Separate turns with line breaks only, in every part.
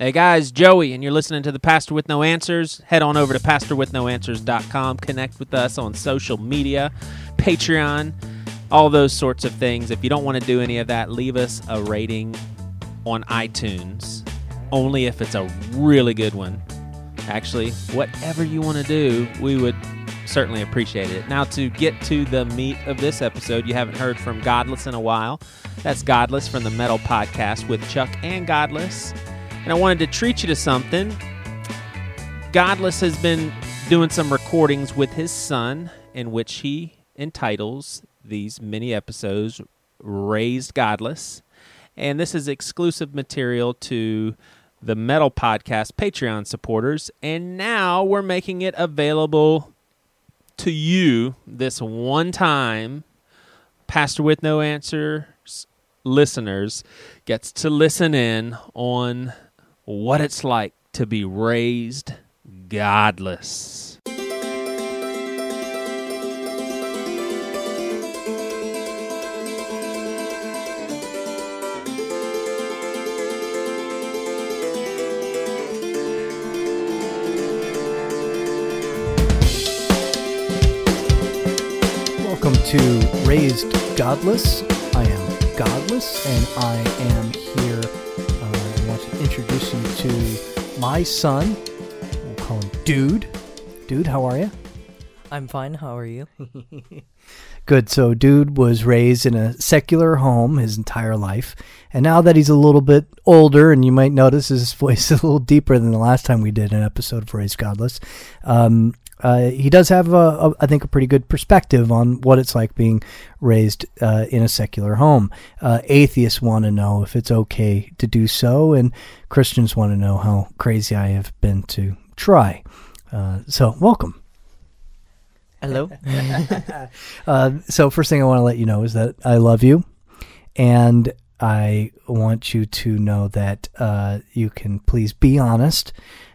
Hey guys, Joey, and you're listening to the Pastor with No Answers. Head on over to pastorwithnoanswers.com. Connect with us on social media, Patreon, all those sorts of things. If you don't want to do any of that, leave us a rating on iTunes. Only if it's a really good one. Actually, whatever you want to do, we would certainly appreciate it. Now, to get to the meat of this episode, you haven't heard from Godless in a while. That's Godless from the Metal Podcast with Chuck and Godless. And I wanted to treat you to something. Godless has been doing some recordings with his son, in which he entitles these mini episodes Raised Godless. And this is exclusive material to the Metal Podcast Patreon supporters. And now we're making it available to you this one time. Pastor with No Answers listeners gets to listen in on what it's like to be raised godless.
Welcome to Raised Godless. I am Godless, and I am here. Introduce you to my son. We'll call him Dude. Dude, how are you?
I'm fine. How are you?
Good. So, Dude was raised in a secular home his entire life. And now that he's a little bit older, and you might notice his voice is a little deeper than the last time we did an episode of Raised Godless, um, uh, he does have, a, a, I think, a pretty good perspective on what it's like being raised uh, in a secular home. Uh, atheists want to know if it's okay to do so, and Christians want to know how crazy I have been to try. Uh, so, welcome.
Hello.
Uh, so, first thing I want to let you know is that I love you, and I want you to know that uh, you can please be honest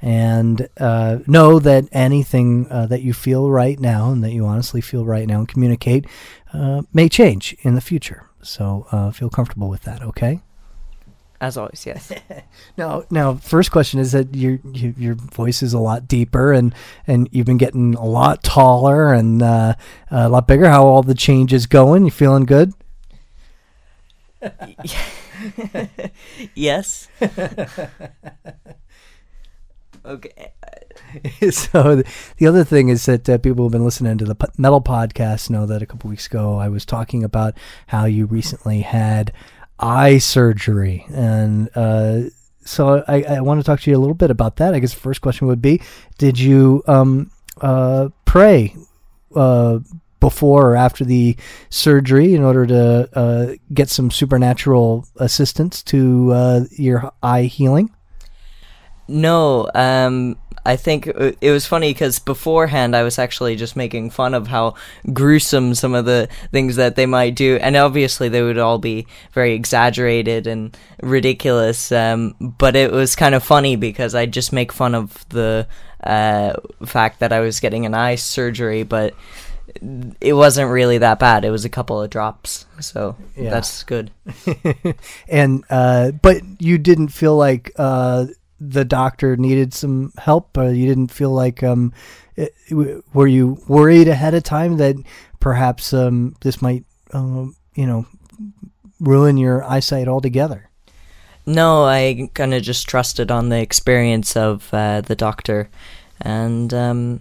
and uh, know that anything uh, that you feel right now and that you honestly feel right now and communicate uh, may change in the future. So uh, feel comfortable with that, okay?
As always, yes.
Now, now, first question is that your your, your voice is a lot deeper and and you've been getting a lot taller and uh, a lot bigger. How all the changes going? You feeling good?
yes. okay.
so the other thing is that uh, people who've been listening to the p- metal podcast know that a couple weeks ago I was talking about how you recently had eye surgery, and uh, so I, I want to talk to you a little bit about that. I guess the first question would be: Did you um, uh, pray uh, before or after the surgery in order to uh, get some supernatural assistance to uh, your eye healing?
No, um, I think it it was funny because beforehand I was actually just making fun of how gruesome some of the things that they might do, and obviously they would all be very exaggerated and ridiculous. Um, but it was kind of funny because I just make fun of the uh, fact that I was getting an eye surgery, but it wasn't really that bad. It was a couple of drops, so
Yeah.
that's good.
and uh, but you didn't feel like uh, the doctor needed some help. Or you didn't feel like um, it, were you worried ahead of time that perhaps um, this might um, you know ruin your eyesight altogether?
No, I kind of just trusted on the experience of uh, the doctor, and um,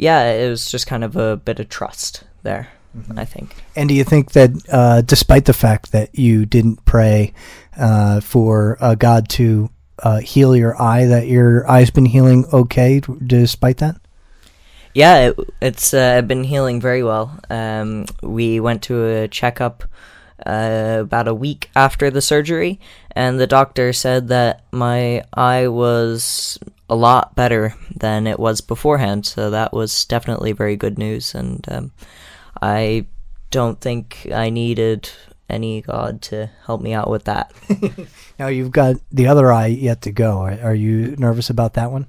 yeah, it was just kind of a bit of trust there. I think.
And do you think that, uh, despite the fact that you didn't pray uh, for uh, God to uh, heal your eye, that your eye's been healing okay despite that?
Yeah, it, it's uh, been healing very well. Um, we went to a checkup uh, about a week after the surgery, and the doctor said that my eye was a lot better than it was beforehand. So that was definitely very good news, and um, I don't think I needed any god to help me out with that.
Now you've got the other eye yet to go. Are, are you nervous about that one?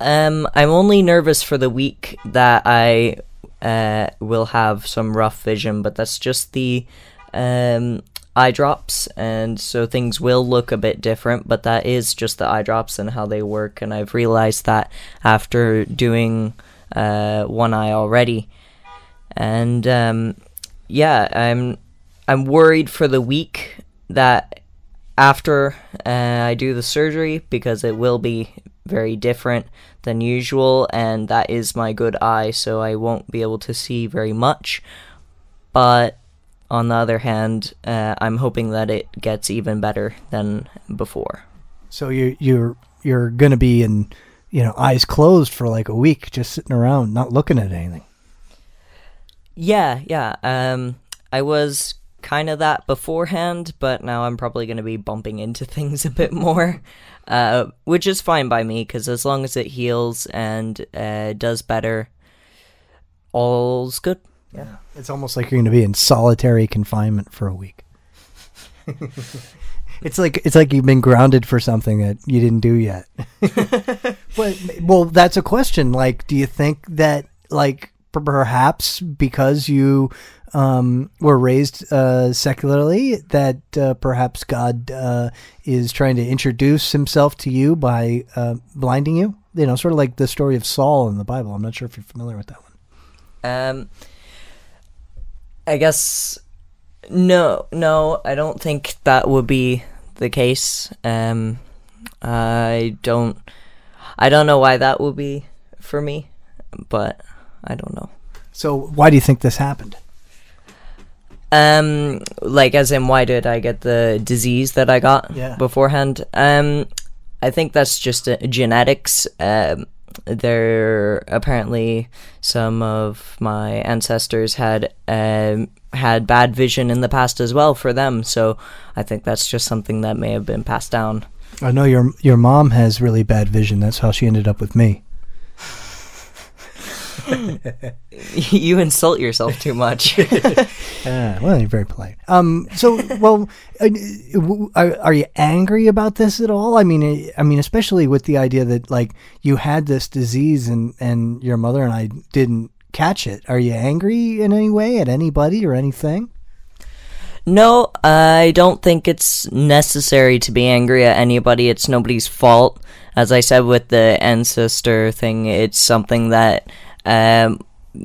Um, I'm only nervous for the week that I uh, will have some rough vision, but that's just the um, eye drops, and so things will look a bit different. But that is just the eye drops and how they work, and I've realized that after doing uh, one eye already, and um, yeah, I'm I'm worried for the week that after uh, I do the surgery because it will be very different than usual, and that is my good eye, so I won't be able to see very much. But on the other hand, uh, I'm hoping that it gets even better than before.
So you're you're you're gonna be in you know eyes closed for like a week, just sitting around, not looking at anything.
Yeah, yeah. Um, I was kind of that beforehand, but now I'm probably going to be bumping into things a bit more, uh, which is fine by me because as long as it heals and uh, does better, all's good.
Yeah, it's almost like you're going to be in solitary confinement for a week. it's like it's like you've been grounded for something that you didn't do yet. but well, that's a question. Like, do you think that like perhaps because you um, were raised uh, secularly, that uh, perhaps God uh, is trying to introduce Himself to you by uh, blinding you? You know, sort of like the story of Saul in the Bible. I'm not sure if you're familiar with that one.
Um, I guess no, no, I don't think that would be the case. Um, I don't, I don't know why that would be for me, but I don't know.
So, why do you think this happened?
Um, like as in, why did I get the disease that I got
Yeah.
beforehand? Um, I think that's just uh, genetics. Um, there apparently some of my ancestors had um had bad vision in the past as well for them, so I think that's just something that may have been passed down.
I know your your mom has really bad vision. That's how she ended up with me.
you insult yourself too much.
Ah, well, you're very polite. Um, so, well, uh, are, are you angry about this at all? I mean, uh, I mean, especially with the idea that like you had this disease and and your mother and I didn't catch it. Are you angry in any way at anybody or anything?
No, I don't think it's necessary to be angry at anybody. It's nobody's fault. As I said with the ancestor thing, it's something that um,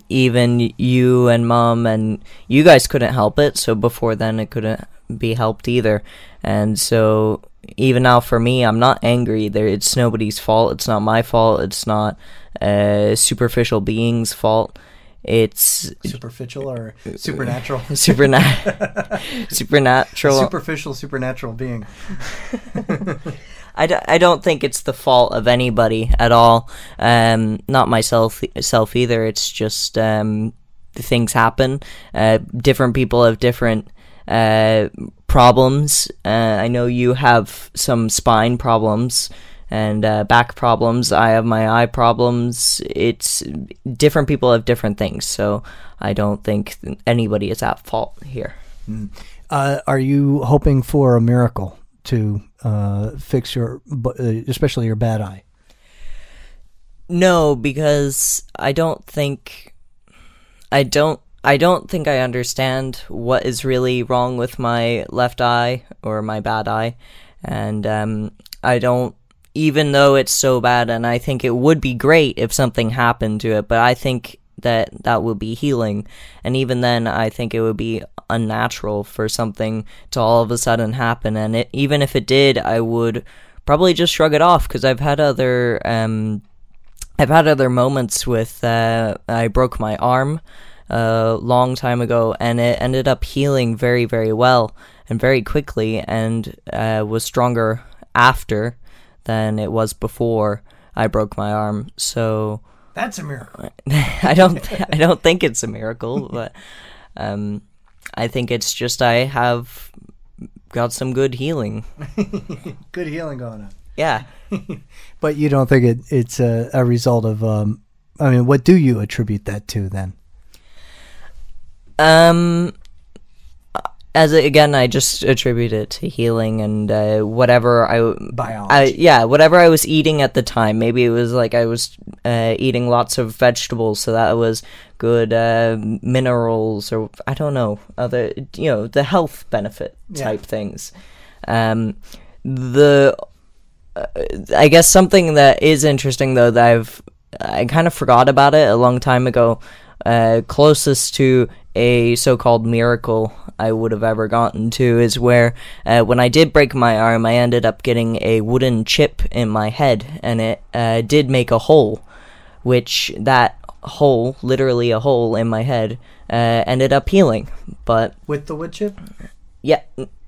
even you and mom and you guys couldn't help it. So before then, it couldn't be helped either. And so even now, for me, I'm not angry. There, it's nobody's fault. It's not my fault. It's not a superficial being's fault. It's
Superficial or supernatural?
superna- supernatural.
Superficial, supernatural being.
I, d- I don't think it's the fault of anybody at all. Um, not myself self either. It's just um, things happen. Uh, different people have different uh, problems. Uh, I know you have some spine problems and uh, back problems. I have my eye problems. It's different people have different things. So I don't think anybody is at fault here.
Uh, are you hoping for a miracle to uh, fix your, uh, especially your bad eye?
No, because I don't think I don't I don't think I understand what is really wrong with my left eye or my bad eye, and um, I don't. Even though it's so bad, and I think it would be great if something happened to it, but I think that that would be healing, and even then, I think it would be unnatural for something to all of a sudden happen, and it, even if it did, I would probably just shrug it off because I've had other um, I've had other moments with uh, I broke my arm a long time ago, and it ended up healing very, very well and very quickly, and uh, was stronger after than it was before I broke my arm. So
That's a miracle.
I don't I don't think it's a miracle, but um, I think it's just I have got some good healing.
Good healing going on.
Yeah.
But you don't think it, it's a, a result of, um, I mean, what do you attribute that to then?
Um, as again, I just attribute it to healing and uh, whatever I, I yeah whatever I was eating at the time. Maybe it was like I was uh, eating lots of vegetables, so that was good uh, minerals or I don't know other you know the health benefit
Yeah.
type things. Um, the uh, I guess something that is interesting though that I've I kind of forgot about it a long time ago. Uh, closest to a so-called miracle I would have ever gotten to is where uh, when I did break my arm, I ended up getting a wooden chip in my head, and it uh, did make a hole, which that hole, literally a hole in my head, uh, ended up healing. But
With the wood chip?
yeah,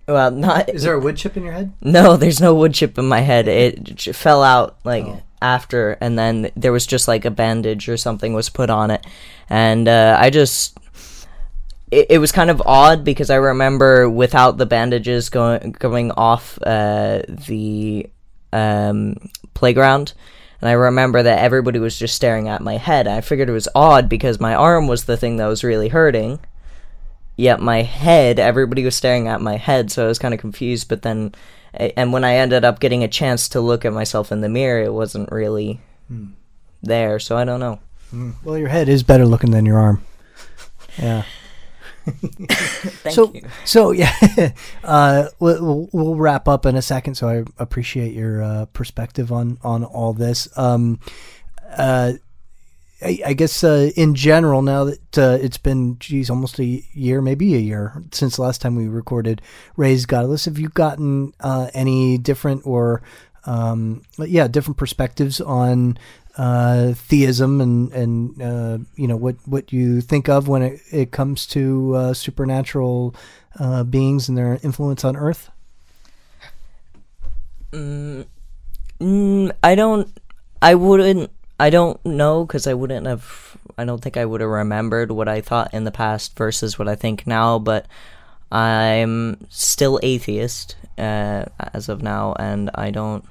well, not
Is there a wood chip in your head?
no, there's no wood chip in my head. It fell out like
Oh.
after, and then there was just like a bandage or something was put on it, and uh, I just. It, it was kind of odd because I remember without the bandages going going off uh, the um, playground, and I remember that everybody was just staring at my head. I figured it was odd because my arm was the thing that was really hurting, yet my head everybody was staring at my head so i was kind of confused but then and when i ended up getting a chance to look at myself in the mirror it wasn't really there so i don't know
Well, your head is better looking than your arm. Yeah.
Thank
so,
you
so yeah, uh, we'll, we'll- wrap up in a second. So I appreciate your uh, perspective on on all this. Um, uh, I, I guess uh, in general, now that uh, it's been, geez, almost a year, maybe a year since the last time we recorded "Raised Godless," have you gotten uh, any different or, um, yeah, different perspectives on uh, theism and and uh, you know what what you think of when it, it comes to uh, supernatural uh, beings and their influence on Earth?
mm, mm, i don't i wouldn't i don't know because i wouldn't have i don't think i would have remembered what i thought in the past versus what i think now but i'm still atheist uh, as of now and i don't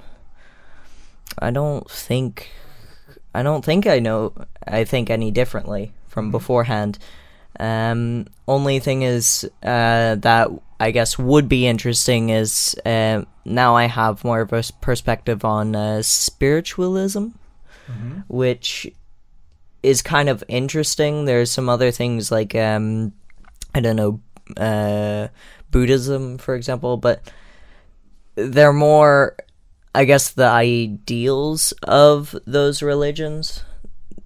i don't think I don't think I know. I think any differently from beforehand. Um, only thing is uh, that I guess would be interesting is uh, now I have more of a perspective on uh, spiritualism, which is kind of interesting. There's some other things like um, I don't know uh, Buddhism, for example, but they're more I guess the ideals of those religions,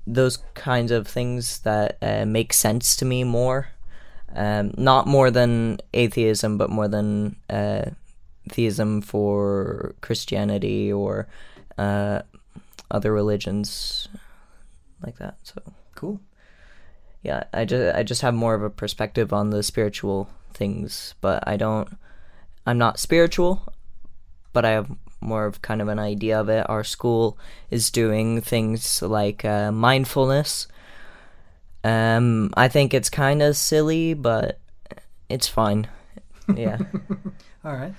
those kinds of things that uh, make sense to me more. Um, not more than atheism, but more than uh, theism for Christianity or uh, other religions like that. So
Cool.
yeah, I just I just have more of a perspective on the spiritual things, but I don't. I'm not spiritual, but I have more of kind of an idea of it. Our school is doing things like uh, mindfulness. Um, I think it's kind of silly, but it's fine. Yeah.
All right.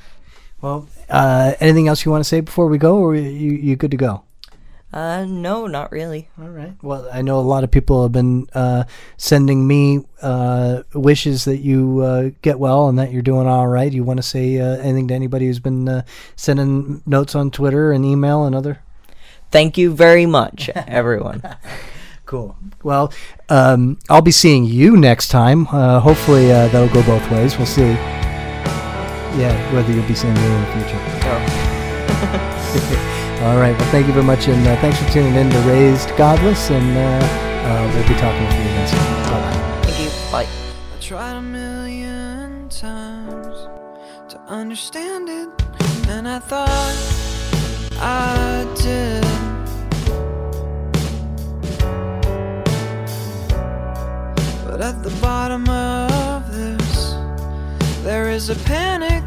Well, uh, anything else you want to say before we go, or you you good to go?
Uh, no, not really.
All right. Well, I know a lot of people have been uh, sending me uh, wishes that you uh, get well and that you're doing all right. You want to say uh, anything to anybody who's been uh, sending notes on Twitter and email and other?
Thank you very much, everyone.
Cool. Well, um, I'll be seeing you next time. Uh, hopefully, uh, that'll go both ways. We'll see. Yeah, whether you'll be seeing me in the future. All right. Well, thank you very much, and uh, thanks for tuning in to Raised Godless, and uh, uh, we'll be talking with you again soon. Bye bye.
Thank you. Bye.
I tried a million times to understand it, and I thought I did. But at the bottom of this, there is a panic